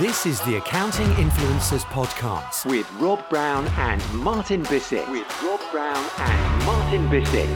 This is the Accounting Influencers Podcast with Rob Brown and Martin Bissett. With Rob Brown and Martin Bissett.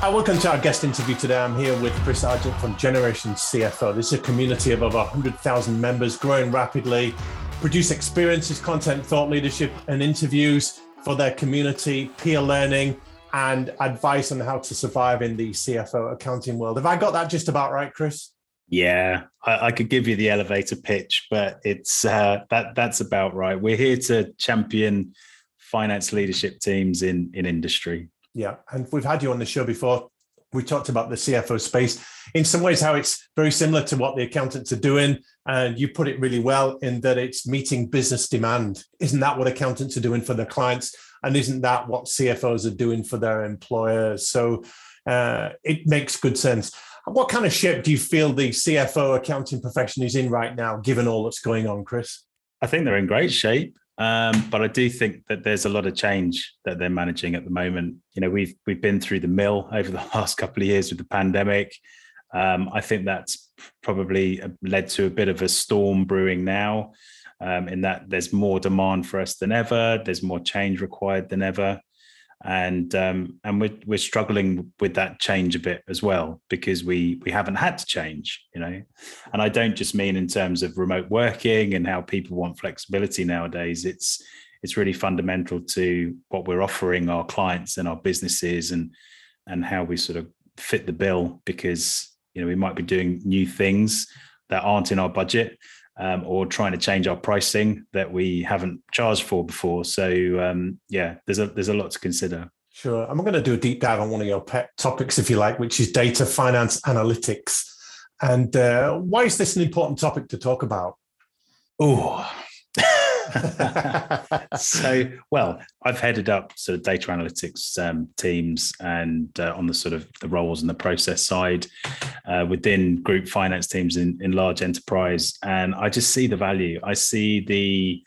Hi, welcome to our guest interview today. I'm here with Chris Argent from Generation CFO. This is a community of over 100,000 members growing rapidly, produce experiences, content, thought leadership, and interviews for their community, peer learning, and advice on how to survive in the CFO accounting world. Have I got that just about right, Chris? Yeah, I, I could give you the elevator pitch, but it's uh, that that's about right. We're here to champion finance leadership teams in in industry. Yeah, and we've had you on the show before. We talked about the CFO space in some ways, how it's very similar to what the accountants are doing. And you put it really well in that it's meeting business demand. Isn't that what accountants are doing for their clients? And isn't that what CFOs are doing for their employers? So uh, it makes good sense. What kind of shape do you feel the CFO accounting profession is in right now, given all that's going on, Chris? I think they're in great shape. Um, but I do think that there's a lot of change that they're managing at the moment. You know, we've we've been through the mill over the last couple of years with the pandemic. Um, I think that's probably led to a bit of a storm brewing now. Um, in that there's more demand for us than ever. There's more change required than ever and um, and we're we're struggling with that change a bit as well because we we haven't had to change, you know. And I don't just mean in terms of remote working and how people want flexibility nowadays. It's it's really fundamental to what we're offering our clients and our businesses and and how we sort of fit the bill because you know we might be doing new things that aren't in our budget um, or trying to change our pricing that we haven't charged for before. So um, yeah, there's a there's a lot to consider. Sure, I'm going to do a deep dive on one of your pet topics, if you like, which is data finance analytics. And uh, why is this an important topic to talk about? Oh, so, well, I've headed up sort of data analytics um, teams and uh, on the sort of the roles and the process side uh, within group finance teams in, in large enterprise. And I just see the value. I see the,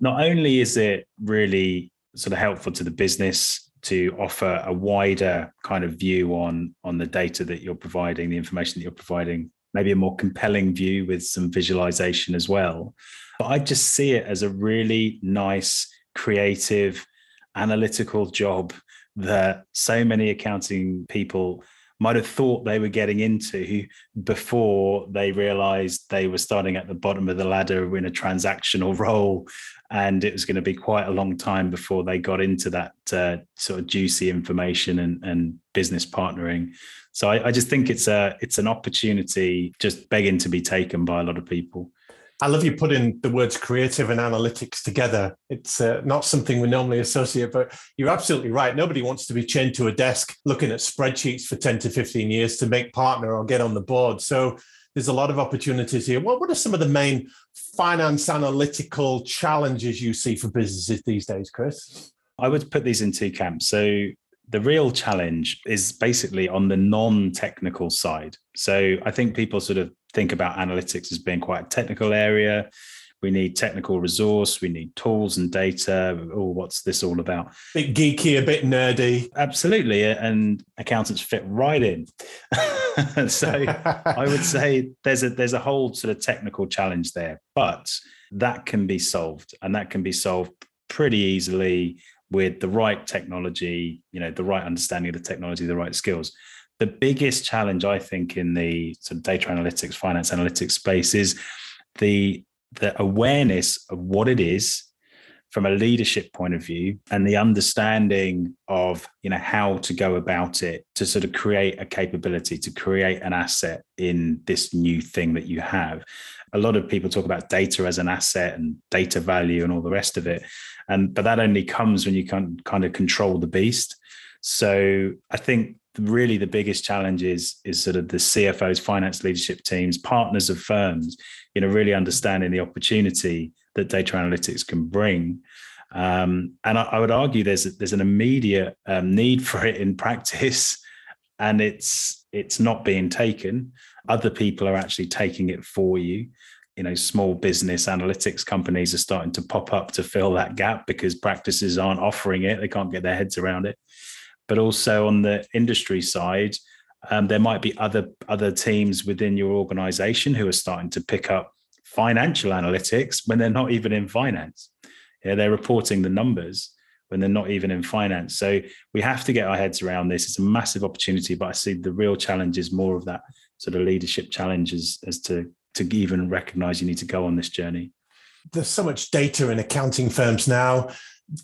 not only is it really sort of helpful to the business to offer a wider kind of view on on the data that you're providing the information that you're providing maybe a more compelling view with some visualization as well. But I just see it as a really nice, creative, analytical job that so many accounting people might have thought they were getting into before they realized they were starting at the bottom of the ladder in a transactional role. And it was going to be quite a long time before they got into that uh, sort of juicy information and, and business partnering so I, I, just think it's a it's an opportunity just begging to be taken by a lot of people I love you putting the words creative and analytics together. It's uh, not something we normally associate, but you're absolutely right. Nobody wants to be chained to a desk looking at spreadsheets for 10 to 15 years to make partner or get on the board. So there's a lot of opportunities here. What, what are some of the main finance analytical challenges you see for businesses these days, Chris? I would put these in two camps. So the real challenge is basically on the non-technical side. So I think people sort of think about analytics as being quite a technical area. We need technical resource, we need tools and data. Oh, what's this all about? A bit geeky, a bit nerdy. Absolutely. And accountants fit right in. so I would say there's a there's a whole sort of technical challenge there, but that can be solved and that can be solved pretty easily with the right technology, you know, the right understanding of the technology, the right skills. The biggest challenge I think in the sort of data analytics, finance analytics space is the the awareness of what it is from a leadership point of view and the understanding of you know how to go about it to sort of create a capability to create an asset in this new thing that you have a lot of people talk about data as an asset and data value and all the rest of it and but that only comes when you can kind of control the beast so i think really the biggest challenge is is sort of the CFOs, finance leadership teams, partners of firms, you know, really understanding the opportunity that data analytics can bring. Um, and I, I, would argue there's there's an immediate um, need for it in practice, and it's it's not being taken. Other people are actually taking it for you. You know, small business analytics companies are starting to pop up to fill that gap because practices aren't offering it; they can't get their heads around it but also on the industry side, Um, there might be other other teams within your organization who are starting to pick up financial analytics when they're not even in finance. Yeah, they're reporting the numbers when they're not even in finance. So we have to get our heads around this. It's a massive opportunity, but I see the real challenge is more of that sort of leadership challenge as, as to to even recognize you need to go on this journey. There's so much data in accounting firms now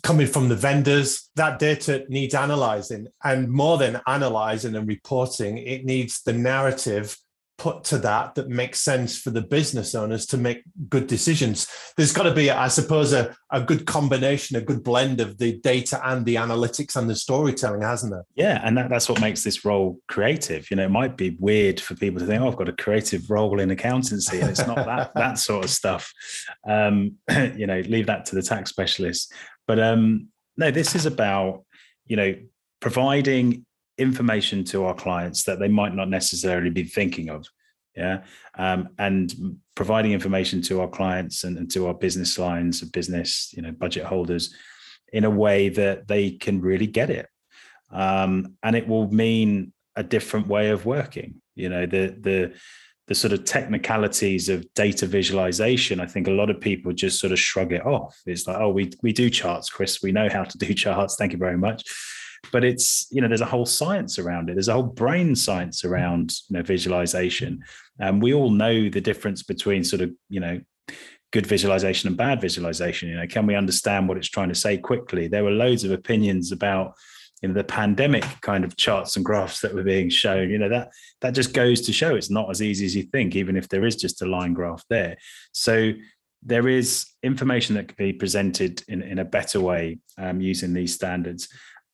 coming from the vendors. That data needs analyzing, and more than analyzing and reporting, it needs the narrative put to that that makes sense for the business owners to make good decisions. There's got to be, I suppose, a, a good combination, a good blend of the data and the analytics and the storytelling, hasn't there? Yeah, and that, that's what makes this role creative. You know, it might be weird for people to think, "Oh, I've got a creative role in accountancy," and it's not that that sort of stuff. Um, you know, leave that to the tax specialists. But um, no, this is about you know providing information to our clients that they might not necessarily be thinking of yeah? Um, and providing information to our clients and, and, to our business lines of business you know budget holders in a way that they can really get it. Um, and it will mean a different way of working you know? The the the sort of technicalities of data visualization i think a lot of people just sort of shrug it off. It's like oh we we do charts chris. We know how to do charts. Thank you very much but it's you know there's a whole science around it. There's a whole brain science around you know visualization. And um, we all know the difference between sort of you know good visualization and bad visualization you know. Can we understand what it's trying to say quickly? There were loads of opinions about you know the pandemic kind of charts and graphs that were being shown you know that that just goes to show it's not as easy as you think even if there is just a line graph there. So there is information that can be presented in, in a better way um, using these standards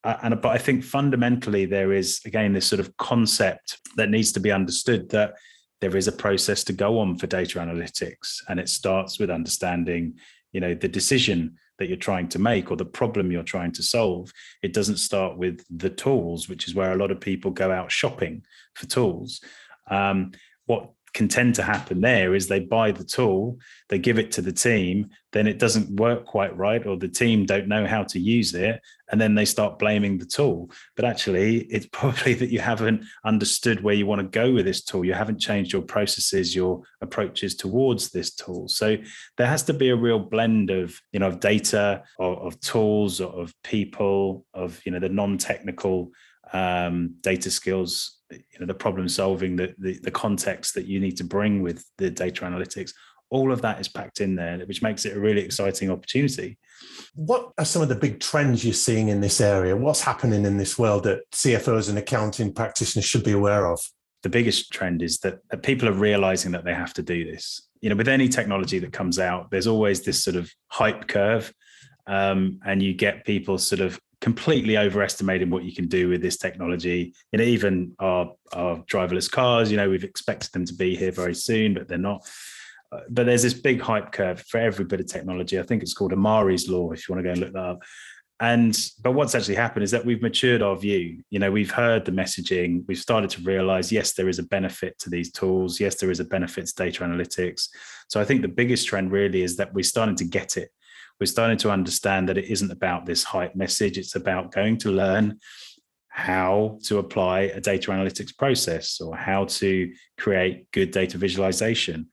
uh, and but I think fundamentally there is again this sort of concept that needs to be understood that there is a process to go on for data analytics, and it starts with understanding, you know, the decision that you're trying to make or the problem you're trying to solve. It doesn't start with the tools, which is where a lot of people go out shopping for tools. Um, what can tend to happen there is they buy the tool, they give it to the team, then it doesn't work quite right, or the team don't know how to use it, and then they start blaming the tool. But actually, it's probably that you haven't understood where you want to go with this tool. You haven't changed your processes, your approaches towards this tool. So there has to be a real blend of you know of data, of, of tools, of people, of you know the non-technical um, data skills you know the problem solving the, the, the context that you need to bring with the data analytics all of that is packed in there which makes it a really exciting opportunity. What are some of the big trends you're seeing in this area? What's happening in this world that cfos and accounting practitioners should be aware of? The biggest trend is that, that people are realizing that they have to do this. You know with any technology that comes out there's always this sort of hype curve um, and you get people sort of completely overestimating what you can do with this technology. And even our, our driverless cars, you know, we've expected them to be here very soon, but they're not. Uh, but there's this big hype curve for every bit of technology. I think it's called Amara's law, if you want to go and look that up. And but what's actually happened is that we've matured our view. You know, we've heard the messaging. We've started to realize, yes, there is a benefit to these tools. Yes, there is a benefit to data analytics. So I think the biggest trend really is that we're starting to get it we're starting to understand that it isn't about this hype message. It's about going to learn how to apply a data analytics process or how to create good data visualization.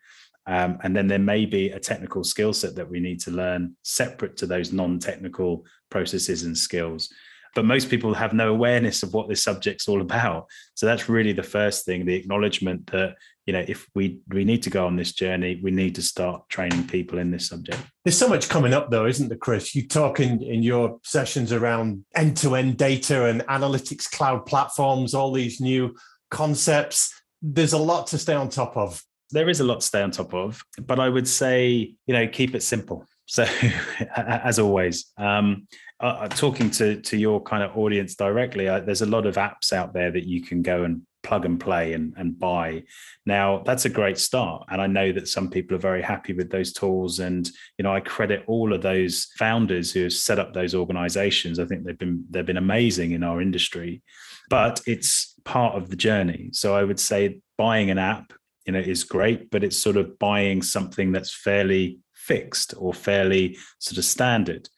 Um, and then there may be a technical skill set that we need to learn separate to those non technical processes and skills but most people have no awareness of what this subject's all about. So that's really the first thing the acknowledgement that you know if we we need to go on this journey we need to start training people in this subject. There's so much coming up though isn't there chris? You talk in, in your sessions around end-to-end data and analytics cloud platforms all these new concepts. There's a lot to stay on top of. There is a lot to stay on top of but i would say you know keep it simple so as always um, uh, talking to to your kind of audience directly, uh, there's a lot of apps out there that you can go and plug and play and, and buy. Now that's a great start, and I know that some people are very happy with those tools. And you know, I credit all of those founders who have set up those organizations. I think they've been they've been amazing in our industry, but it's part of the journey. So I would say buying an app, you know, is great, but it's sort of buying something that's fairly fixed or fairly sort of standard.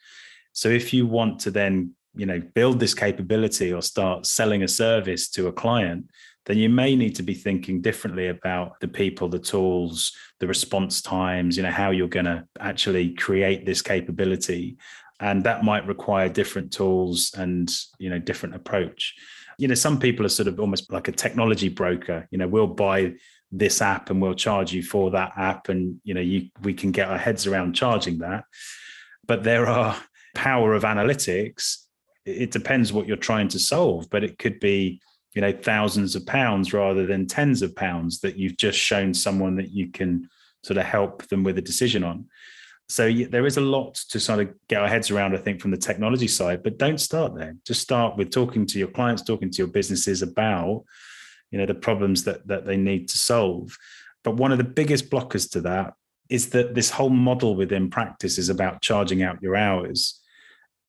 So if you want to then, you know, build this capability or start selling a service to a client, then you may need to be thinking differently about the people, the tools, the response times, you know, how you're going to actually create this capability. And that might require different tools and, you know, different approach. You know, some people are sort of almost like a technology broker, you know, we'll buy this app and we'll charge you for that app and you know you we can get our heads around charging that. But there are power of analytics. It depends what you're trying to solve but it could be you know thousands of pounds rather than tens of pounds that you've just shown someone that you can sort of help them with a decision on so there is a lot to sort of get our heads around i think from the technology side but don't start there. Just start with talking to your clients talking to your businesses about you know the problems that that they need to solve. But one of the biggest blockers to that is that this whole model within practice is about charging out your hours.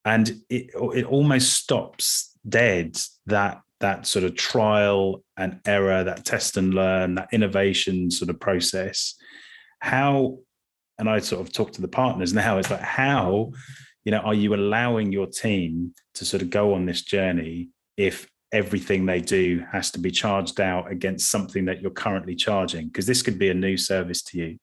And it it almost stops dead that that sort of trial and error that test and learn that innovation sort of process. How and i sort of talk to the partners now it's like how you know are you allowing your team to sort of go on this journey if everything they do has to be charged out against something that you're currently charging? Because this could be a new service to you.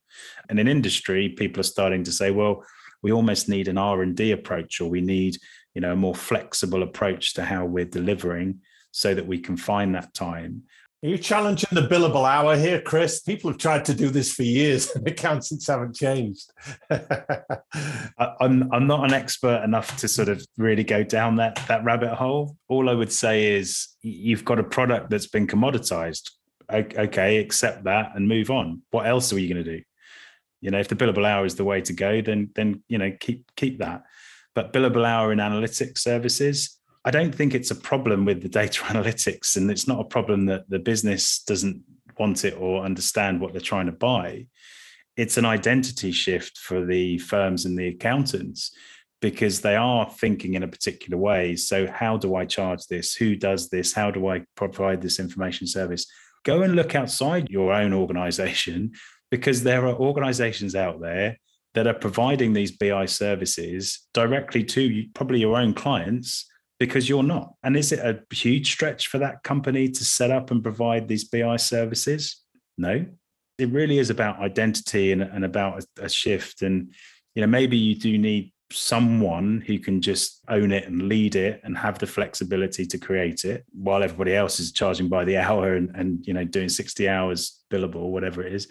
And in industry people are starting to say well we almost need an r&d approach or we need you know a more flexible approach to how we're delivering so that we can find that time are you challenging the billable hour here, Chris? People have tried to do this for years, and accountants haven't changed. I'm I'm not an expert enough to sort of really go down that that rabbit hole. All I would say is you've got a product that's been commoditized. Okay, accept that and move on. What else are you going to do? You know, if the billable hour is the way to go, then then you know keep keep that. But billable hour in analytics services, I don't think it's a problem with the data analytics, and it's not a problem that the business doesn't want it or understand what they're trying to buy. It's an identity shift for the firms and the accountants because they are thinking in a particular way. So, how do I charge this? Who does this? How do I provide this information service? Go and look outside your own organization because there are organizations out there that are providing these BI services directly to probably your own clients because you're not. And is it a huge stretch for that company to set up and provide these BI services? No. It really is about identity and, and about a, a shift. And, you know, maybe you do need someone who can just own it and lead it and have the flexibility to create it while everybody else is charging by the hour and, and you know doing 60 hours billable or whatever it is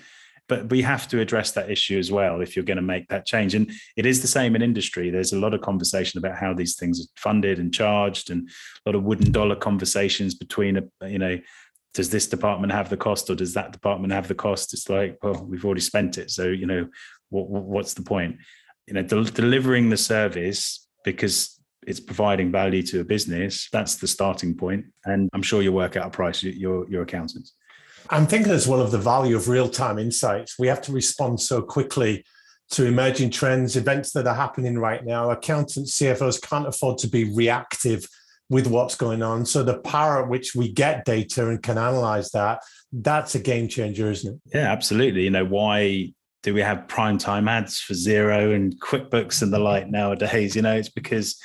but we have to address that issue as well if you're going to make that change. And it is the same in industry. There's a lot of conversation about how these things are funded and charged and a lot of wooden dollar conversations between a you know does this department have the cost or does that department have the cost? It's like well we've already spent it. So you know what, what's the point? You know del- delivering the service because it's providing value to a business that's the starting point. And i'm sure you'll work out a price your your accountants I'm thinking as well of the value of real time insights. We have to respond so quickly to emerging trends, events that are happening right now. Accountants, CFOs can't afford to be reactive with what's going on. So the power at which we get data and can analyze that, that's a game changer, isn't it? Yeah, absolutely. You know, why do we have prime time ads for Xero and QuickBooks and the like nowadays? You know, it's because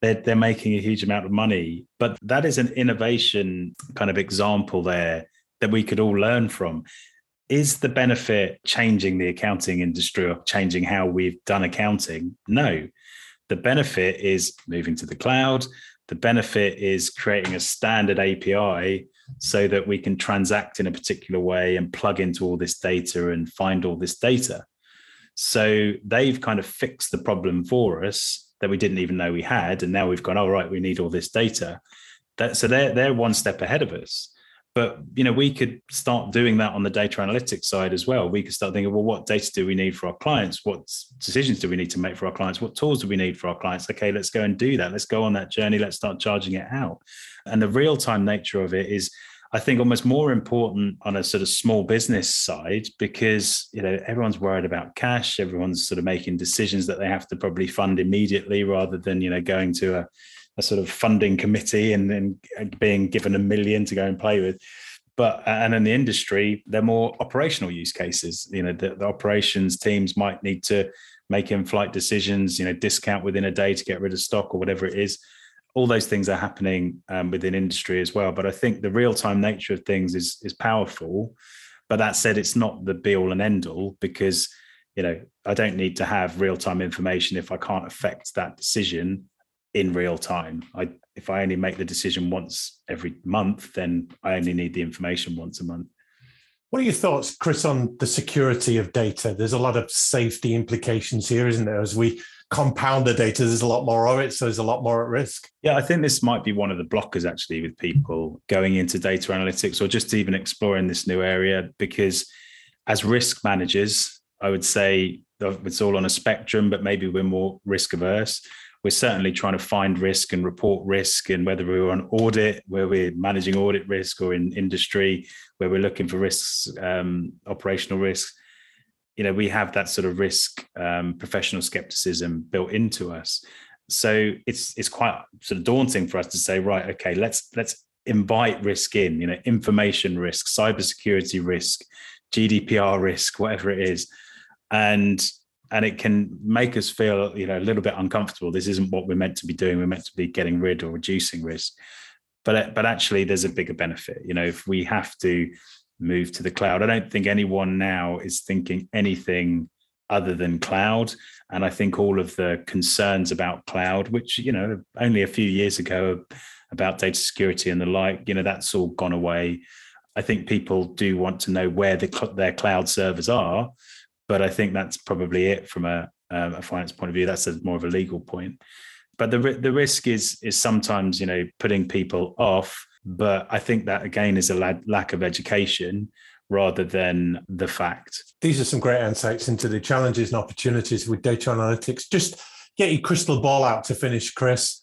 they're, they're making a huge amount of money. But that is an innovation kind of example there that we could all learn from. Is the benefit changing the accounting industry or changing how we've done accounting? No. The benefit is moving to the cloud. The benefit is creating a standard API so that we can transact in a particular way and plug into all this data and find all this data. So they've kind of fixed the problem for us that we didn't even know we had. And now we've gone, oh, right, we need all this data. That, so they're, they're one step ahead of us but you know we could start doing that on the data analytics side as well. We could start thinking well what data do we need for our clients? What decisions do we need to make for our clients? What tools do we need for our clients? Okay let's go and do that. Let's go on that journey. Let's start charging it out. And the real time nature of it is I think almost more important on a sort of small business side because you know everyone's worried about cash. Everyone's sort of making decisions that they have to probably fund immediately rather than you know going to a a sort of funding committee and then being given a million to go and play with but and in the industry they're more operational use cases you know the, the, operations teams might need to make in flight decisions you know discount within a day to get rid of stock or whatever it is all those things are happening um, within industry as well. But I think the real time nature of things is is powerful. But that said, it's not the be all and end all because you know I don't need to have real time information if I can't affect that decision in real time. I if I only make the decision once every month, then I only need the information once a month. What are your thoughts, Chris, on the security of data? There's a lot of safety implications here, isn't there? As we compound the data, there's a lot more of it, so there's a lot more at risk. Yeah, I think this might be one of the blockers actually with people going into data analytics or just even exploring this new area because as risk managers, I would say it's all on a spectrum, but maybe we're more risk averse we're certainly trying to find risk and report risk and whether we're on audit where we're managing audit risk or in industry where we're looking for risks um, operational risks. You know we have that sort of risk um, professional skepticism built into us. So it's it's quite sort of daunting for us to say right okay let's let's invite risk in you know information risk cybersecurity risk gdpr risk whatever it is. And and it can make us feel you know a little bit uncomfortable. This isn't what we're meant to be doing. We're meant to be getting rid or reducing risk. But but actually there's a bigger benefit. You know if we have to move to the cloud i don't think anyone now is thinking anything other than cloud. And i think all of the concerns about cloud which you know only a few years ago about data security and the like you know that's all gone away. I think people do want to know where the, their cloud servers are but I think that's probably it from a, um, a finance point of view. That's a, more of a legal point. But the the risk is is sometimes you know putting people off. But I think that again is a lack of education rather than the fact. These are some great insights into the challenges and opportunities with data analytics. Just get your crystal ball out to finish, Chris.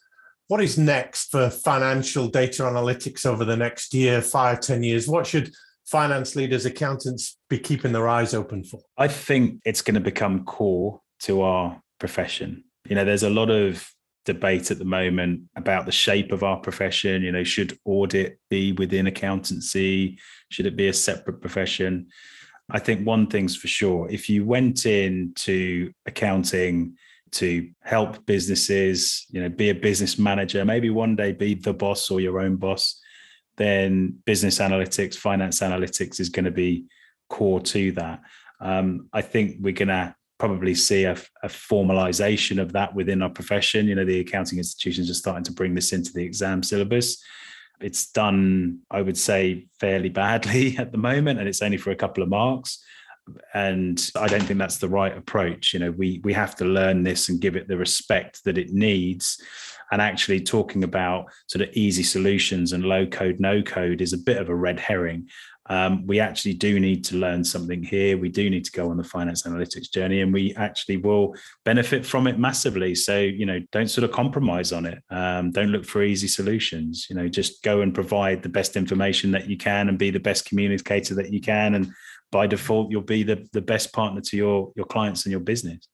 What is next for financial data analytics over the next year, five, ten years? What should finance leaders, accountants be keeping their eyes open for? I think it's going to become core to our profession. You know, there's a lot of debate at the moment about the shape of our profession. You know, should audit be within accountancy? Should it be a separate profession? I think one thing's for sure if you went into accounting to help businesses, you know, be a business manager, maybe one day be the boss or your own boss, then business analytics, finance analytics is going to be core to that. Um, I think we're going to probably see a, a, formalization of that within our profession. You know, the accounting institutions are starting to bring this into the exam syllabus. It's done, I would say, fairly badly at the moment, and it's only for a couple of marks. And I don't think that's the right approach. You know, we we have to learn this and give it the respect that it needs and actually talking about sort of easy solutions and low code, no code is a bit of a red herring. Um, we actually do need to learn something here. We do need to go on the finance analytics journey, and we actually will benefit from it massively. So, you know, don't sort of compromise on it. Um, don't look for easy solutions. You know, just go and provide the best information that you can, and be the best communicator that you can. And by default, you'll be the the best partner to your your clients and your business.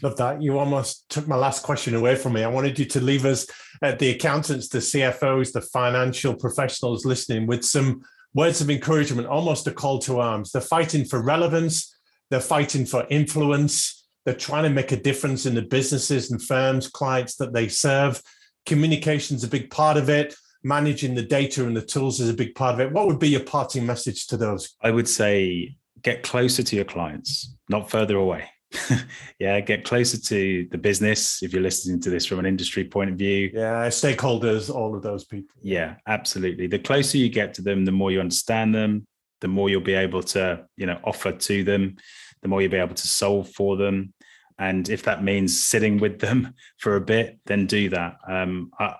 Love that. You almost took my last question away from me. I wanted you to leave us, uh, the accountants, the CFOs, the financial professionals listening, with some words of encouragement, almost a call to arms. They're fighting for relevance, they're fighting for influence, they're trying to make a difference in the businesses and firms, clients that they serve. Communication's a big part of it. Managing the data and the tools is a big part of it. What would be your parting message to those? I would say get closer to your clients, not further away. yeah, get closer to the business if you're listening to this from an industry point of view. Yeah, stakeholders, all of those people. Yeah, absolutely. The closer you get to them, the more you understand them, the more you'll be able to, you know, offer to them, the more you'll be able to solve for them. And if that means sitting with them for a bit, then do that. Um, I,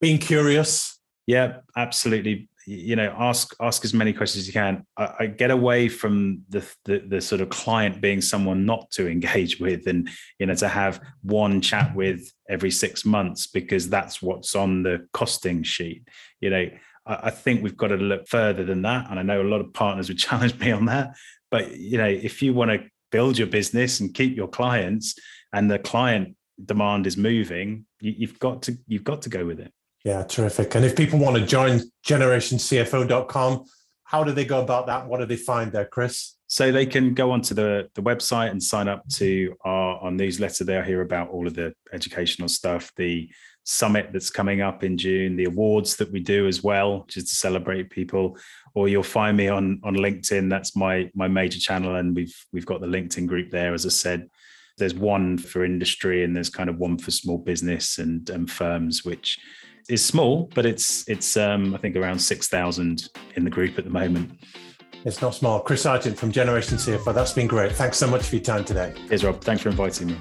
Being curious. Yeah, absolutely. You know ask ask as many questions as you can. I, I, get away from the, the, the sort of client being someone not to engage with and you know to have one chat with every six months because that's what's on the costing sheet. You know I, I think we've got to look further than that and i know a lot of partners would challenge me on that. But you know if you want to build your business and keep your clients and the client demand is moving you, you've got to you've got to go with it yeah, terrific. And if people want to join generationcfo.com, how do they go about that? What do they find there, Chris? So they can go onto the, the website and sign up to our, our newsletter there, hear about all of the educational stuff, the summit that's coming up in June, the awards that we do as well, just to celebrate people. Or you'll find me on on LinkedIn. That's my my major channel, and we've we've got the LinkedIn group there. As I said, there's one for industry, and there's kind of one for small business and, and firms, which is small, but it's it's um, I think around six thousand in the group at the moment. It's not small. Chris Argent from Generation CFO. That's been great. Thanks so much for your time today. Cheers, Rob. Thanks for inviting me.